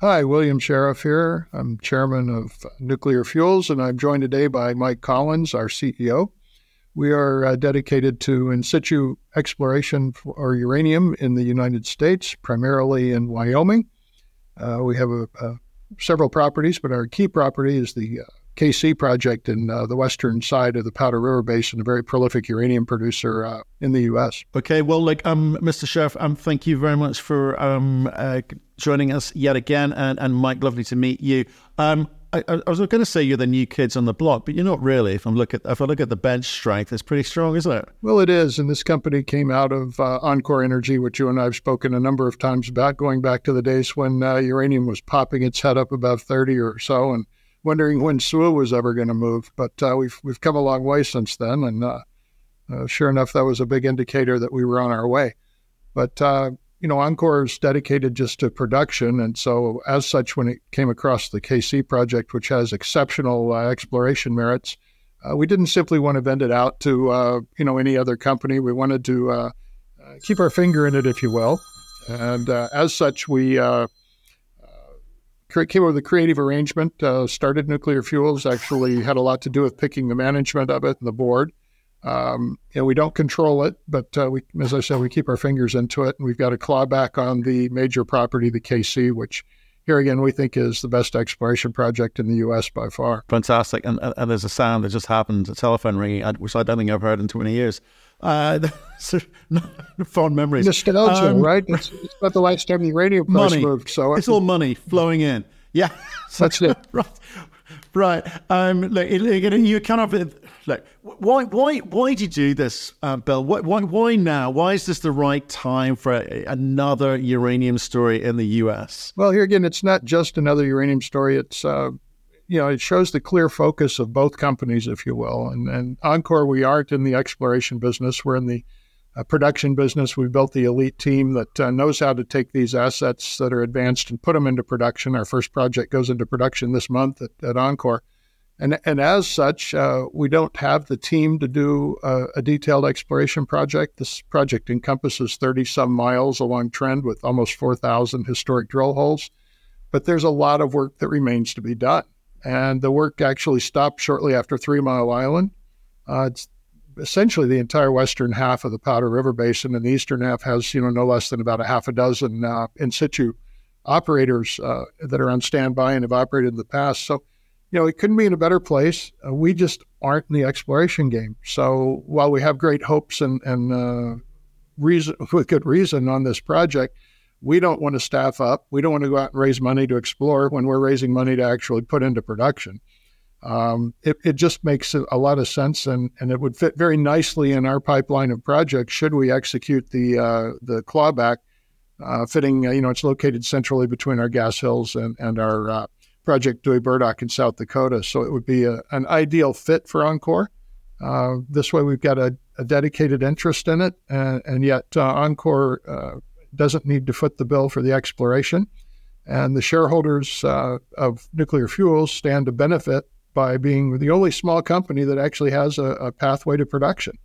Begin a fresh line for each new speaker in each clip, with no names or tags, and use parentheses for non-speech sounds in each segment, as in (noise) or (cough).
Hi, William Sheriff here. I'm chairman of Nuclear Fuels, and I'm joined today by Mike Collins, our CEO. We are uh, dedicated to in situ exploration for uranium in the United States, primarily in Wyoming. Uh, we have a, a, several properties, but our key property is the uh, KC project in uh, the western side of the Powder River Basin, a very prolific uranium producer uh, in the U.S.
Okay, well, like, um, Mr. Sheriff, um, thank you very much for um, uh, joining us yet again, and, and Mike, lovely to meet you. Um, I, I, was going to say you're the new kids on the block, but you're not really. If I look at if I look at the bench strength, it's pretty strong, isn't it?
Well, it is, and this company came out of uh, enCore Energy, which you and I have spoken a number of times about, going back to the days when uh, uranium was popping its head up above 30 or so, and wondering when SWU was ever going to move. But uh, we've we've come a long way since then, and uh, uh, sure enough, that was a big indicator that we were on our way. But uh, you know, enCore is dedicated just to production, and so as such, when it came across the KC project, which has exceptional uh, exploration merits, uh, we didn't simply want to vend it out to you know any other company. We wanted to keep our finger in it, if you will, and as such, we came up with a creative arrangement. Uh, started nuclear fuels. Actually, had a lot to do with picking the management of it and the board. Um, know, we don't control it, but uh, we, as I said, we keep our fingers into it, and we've got a clawback on the major property, the KC, which here again we think is the best exploration project in the U.S. by far.
Fantastic, and, and there's a sound that just happened, a telephone ringing, which I don't think I've heard in 20 years. Uh, (laughs) fond memories.
Nostalgia, um, right? It's, it's, about the last time the radio price
money.
moved. So
it's all money flowing in. Yeah, (laughs)
that's it. (laughs)
right, right. Um, look, you kind of look. Why, why, why did you do this, uh, Bill? Why, why, why now? Why is this the right time for a, another uranium story in the U.S.?
Well, here again, it's not just another uranium story. It's uh, you know, it shows the clear focus of both companies, if you will. And, and enCore, we aren't in the exploration business. We're in the uh, production business. We built the elite team that uh, knows how to take these assets that are advanced and put them into production. Our first project goes into production this month at, at enCore. And, and as such, uh, we don't have the team to do a, a, detailed exploration project. This project encompasses 30 some miles along trend with almost 4,000 historic drill holes. But there's a lot of work that remains to be done. And the work actually stopped shortly after Three Mile Island. Uh, it's essentially the entire western half of the Powder River Basin, and the eastern half has, you know, no less than about a half a dozen uh, in situ operators uh, that are on standby and have operated in the past. So, you know, it couldn't be in a better place. Uh, we just aren't in the exploration game. So while we have great hopes and, and uh, reason, with (laughs) good reason on this project, we don't want to staff up. We don't want to go out and raise money to explore when we're raising money to actually put into production. Um, it, it, just makes a lot of sense, and, and it would fit very nicely in our pipeline of projects should we execute the uh, the clawback, uh, fitting. Uh, you know, it's located centrally between our gas hills and and our uh, project Dewey Burdock in South Dakota, so it would be a, an ideal fit for enCore. Uh, this way, we've got a, a, dedicated interest in it, and, and yet uh, enCore doesn't need to foot the bill for the exploration. And the shareholders uh, of nuclear fuels stand to benefit by being the only small company that actually has a, a pathway to production.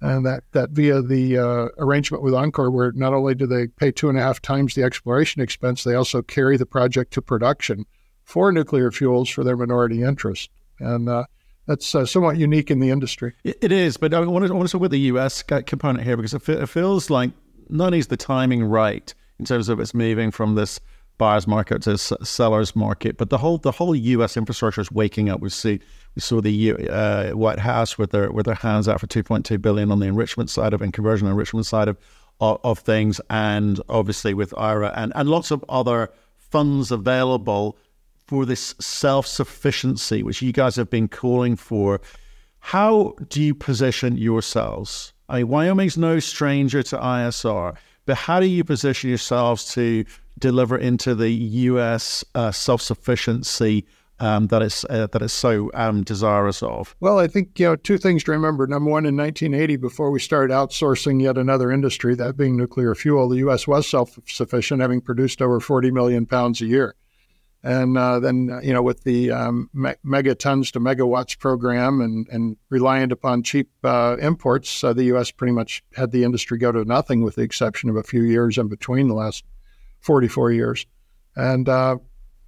And that, that via the uh, arrangement with enCore, where not only do they pay two and a half times the exploration expense, they also carry the project to production for nuclear fuels for their minority interest. And uh, that's uh, somewhat unique in the industry.
It is, but I want to, I want to talk about the U.S. component here because it, feels like not is the timing right in terms of it's moving from this buyer's market to seller's market, but the whole the whole U.S. infrastructure is waking up. We see we saw the uh, White House with their with their hands out for 2.2 billion on the enrichment side of and conversion enrichment side of, of, of things, and obviously with IRA and and lots of other funds available for this self sufficiency, which you guys have been calling for. How do you position yourselves? I mean, Wyoming's no stranger to ISR, but how do you position yourselves to deliver into the U.S. Uh, self-sufficiency um, that is uh, that is so um, desirous of?
Well, I think you know two things to remember. Number one, in 1980, before we started outsourcing yet another industry, that being nuclear fuel, the U.S. was self-sufficient, having produced over 40 million pounds a year. And uh, then, uh, you know, with the um, me- megatons to megawatts program and, and reliant upon cheap uh, imports, uh, the U.S. pretty much had the industry go to nothing, with the exception of a few years in between the last 44 years. And uh,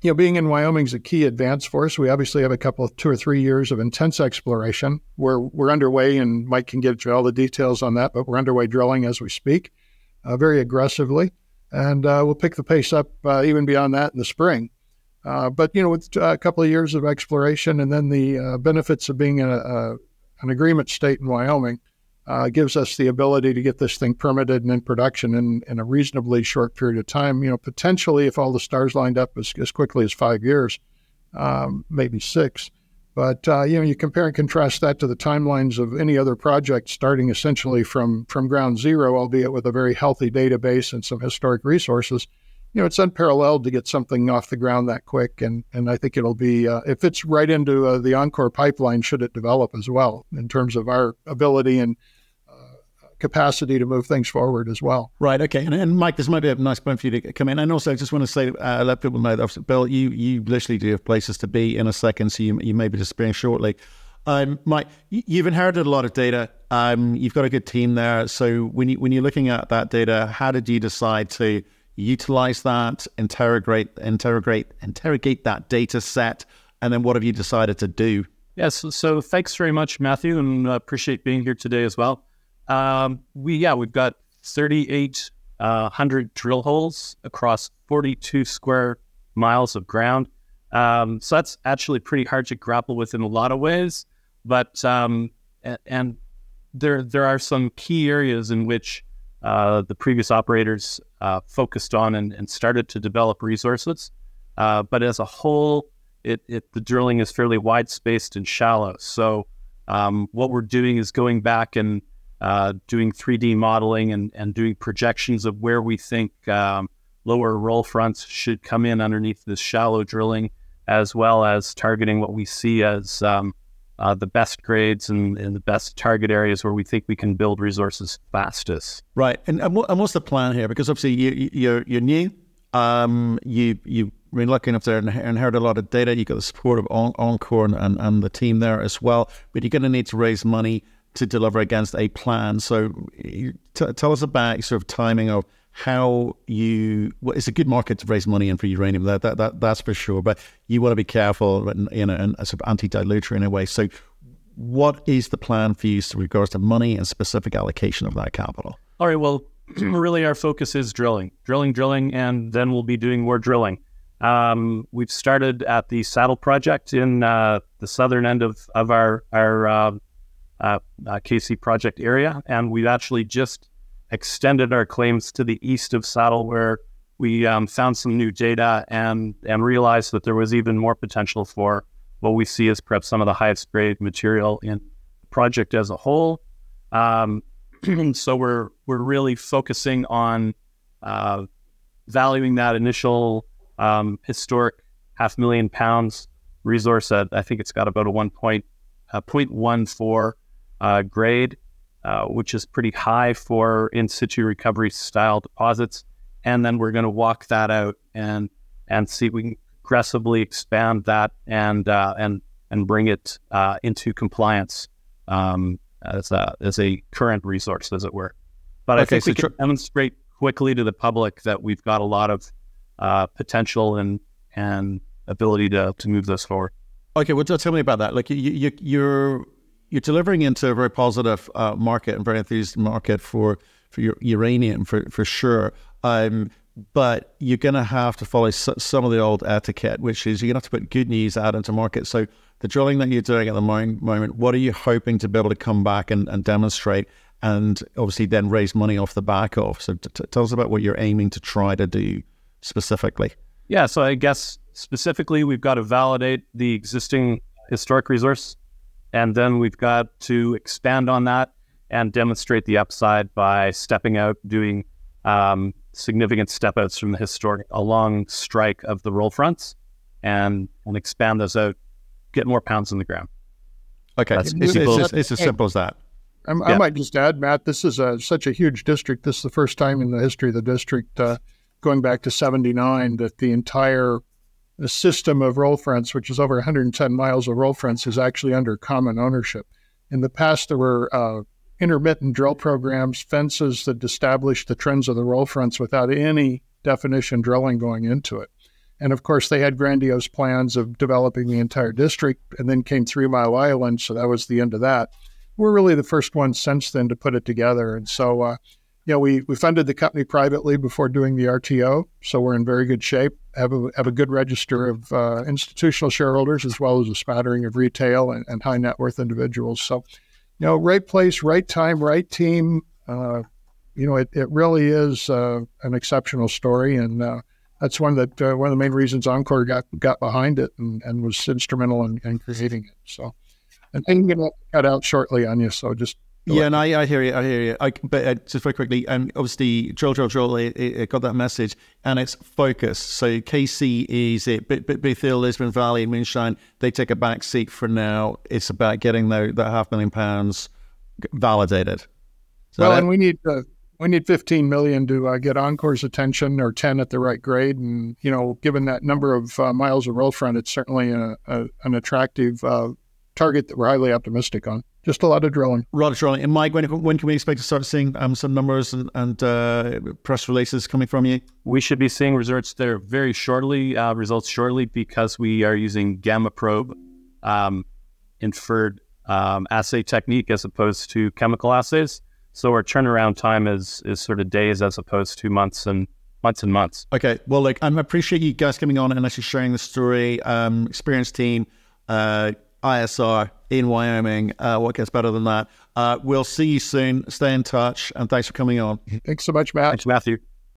you know, being in Wyoming is a key advance for us. We obviously have a couple of two or three years of intense exploration. We're we're underway, and Mike can get you all the details on that. But we're underway drilling as we speak, uh, very aggressively, and we'll pick the pace up even beyond that in the spring. Uh, but you know, with a couple of years of exploration, and then the uh, benefits of being a, a, an agreement state in Wyoming, uh, gives us the ability to get this thing permitted and in production in, in a reasonably short period of time. You know, potentially, if all the stars lined up as, as quickly as five years, um, maybe six. But uh, you know, you compare and contrast that to the timelines of any other project, starting essentially from from ground zero, albeit with a very healthy database and some historic resources you know, it's unparalleled to get something off the ground that quick. And, and I think it'll be, uh, it fits right into uh, the enCore pipeline should it develop as well in terms of our ability and uh, capacity to move things forward as well.
Right. Okay. And, and, Mike, this might be a nice point for you to come in. And also, I just want to say, uh, let people know that, Bill, you, you literally do have places to be in a second. So you, you may be disappearing shortly. Um, Mike, you've inherited a lot of data. Um, you've got a good team there. So when you when you're looking at that data, how did you decide to utilize that, interrogate, interrogate, interrogate that data set, and then what have you decided to do?
Yes, so thanks very much, Matthew, and uh, appreciate being here today as well. Um, we yeah, we've got 3,800 uh, drill holes across 42 square miles of ground. Um, so that's actually pretty hard to grapple with in a lot of ways, but um, and, and there there are some key areas in which uh, the previous operators uh, focused on and, and, started to develop resources. Uh, but as a whole, it, it, the drilling is fairly wide spaced and shallow. So um, what we're doing is going back and uh, doing 3D modeling and, and doing projections of where we think um, lower roll fronts should come in underneath this shallow drilling, as well as targeting what we see as um, uh, the best grades and, and, the best target areas where we think we can build resources fastest.
Right, and and, what, and what's the plan here? Because obviously you, you're you're new, um, you you've been lucky enough to inherit a lot of data. You've got the support of enCore and, and, the team there as well, but you're going to need to raise money to deliver against a plan. So t- tell us about sort of timing of how you well, it's a good market to raise money in for uranium that, that, that that's for sure but you want to be careful you know and sort of anti-dilutory in a way. So what is the plan for you with regards to money and specific allocation of that capital?
All right well (clears throat) really our focus is drilling drilling drilling and then we'll be doing more drilling. Um, we've started at the saddle project in uh, the southern end of, of our our uh, uh, KC project area and we've actually just extended our claims to the east of Saddle, where we um, found some new data and and realized that there was even more potential for what we see as perhaps some of the highest grade material in the project as a whole. Um, (clears throat) so we're we're really focusing on uh, valuing that initial um, historic half million pounds resource at I think it's got about a one point uh, 0.14 uh, grade uh, which is pretty high for in situ recovery style deposits. And then we're going to walk that out and and see if we can aggressively expand that and uh, and and bring it uh, into compliance um, as a as a current resource, as it were. But okay, I think so we can demonstrate quickly to the public that we've got a lot of uh, potential and and ability to to move this forward.
Okay, well, tell me about that. Like you, you, you're you're delivering into a very positive uh, market and very enthused market for for your uranium for for sure. Um, but you're going to have to follow some of the old etiquette, which is you're going to have to put good news out into market. So the drilling that you're doing at the moment, what are you hoping to be able to come back and, and demonstrate, and obviously then raise money off the back of? So t- t- tell us about what you're aiming to try to do specifically.
Yeah, so I guess specifically we've got to validate the existing historic resource and then we've got to expand on that and demonstrate the upside by stepping out, doing um, significant step outs from the historic along strike of the roll fronts and, and expand those out, get more pounds in the ground.
Okay, it's, it's, it's, it's, as simple as that.
I, yeah. I might just add, Matt, this is a, such a huge district. This is the first time in the history of the district, uh, going back to 79, that the entire the system of roll fronts, which is over 110 miles of roll fronts, is actually under common ownership. In the past, there were uh, intermittent drill programs, fences that established the trends of the roll fronts without any definition drilling going into it. And of course, they had grandiose plans of developing the entire district and then came Three Mile Island. So that was the end of that. We're really the first ones since then to put it together. And so, uh, you know, we, we funded the company privately before doing the RTO. So we're in very good shape, have a, have a good register of uh, institutional shareholders as well as a spattering of retail and, and, high net worth individuals. So, you know, right place, right time, right team. Uh, you know, it, it really is uh, an exceptional story. And, uh, that's one that uh, one of the main reasons enCore got got behind it and, and was instrumental in, in creating it. So, and I'm going to cut out shortly on you. So just
yeah, and I, I hear you. I hear you. I, but uh, just very quickly, um, obviously, drill, drill, drill. It, it, got that message, and it's focus. So KC is it. But, but Bethel, Lisbon Valley, and Moonshine, they take a back seat for now. It's about getting the, that half million pounds validated.
Well, that, and we need uh, we need 15 million to uh, get enCore's attention or 10 at the right grade. And, you know, given that number of uh, miles of roll front, it's certainly a, a, an attractive uh, target that we're highly optimistic on. Just a lot of drilling.
A lot of drilling. And Mike, when, when can we expect to start seeing um, some numbers and, and uh, press releases coming from you?
We should be seeing results there very shortly, uh, results shortly, because we are using gamma probe um, inferred um, assay technique as opposed to chemical assays. So our turnaround time is is sort of days as opposed to months and months and months.
Okay. Well, like I appreciate you guys coming on and actually sharing the story. Um, experienced team, uh, ISR in Wyoming. Uh, what gets better than that? Uh, we'll see you soon. Stay in touch, and thanks for coming on.
Thanks so much, Matt.
Thanks, Matthew.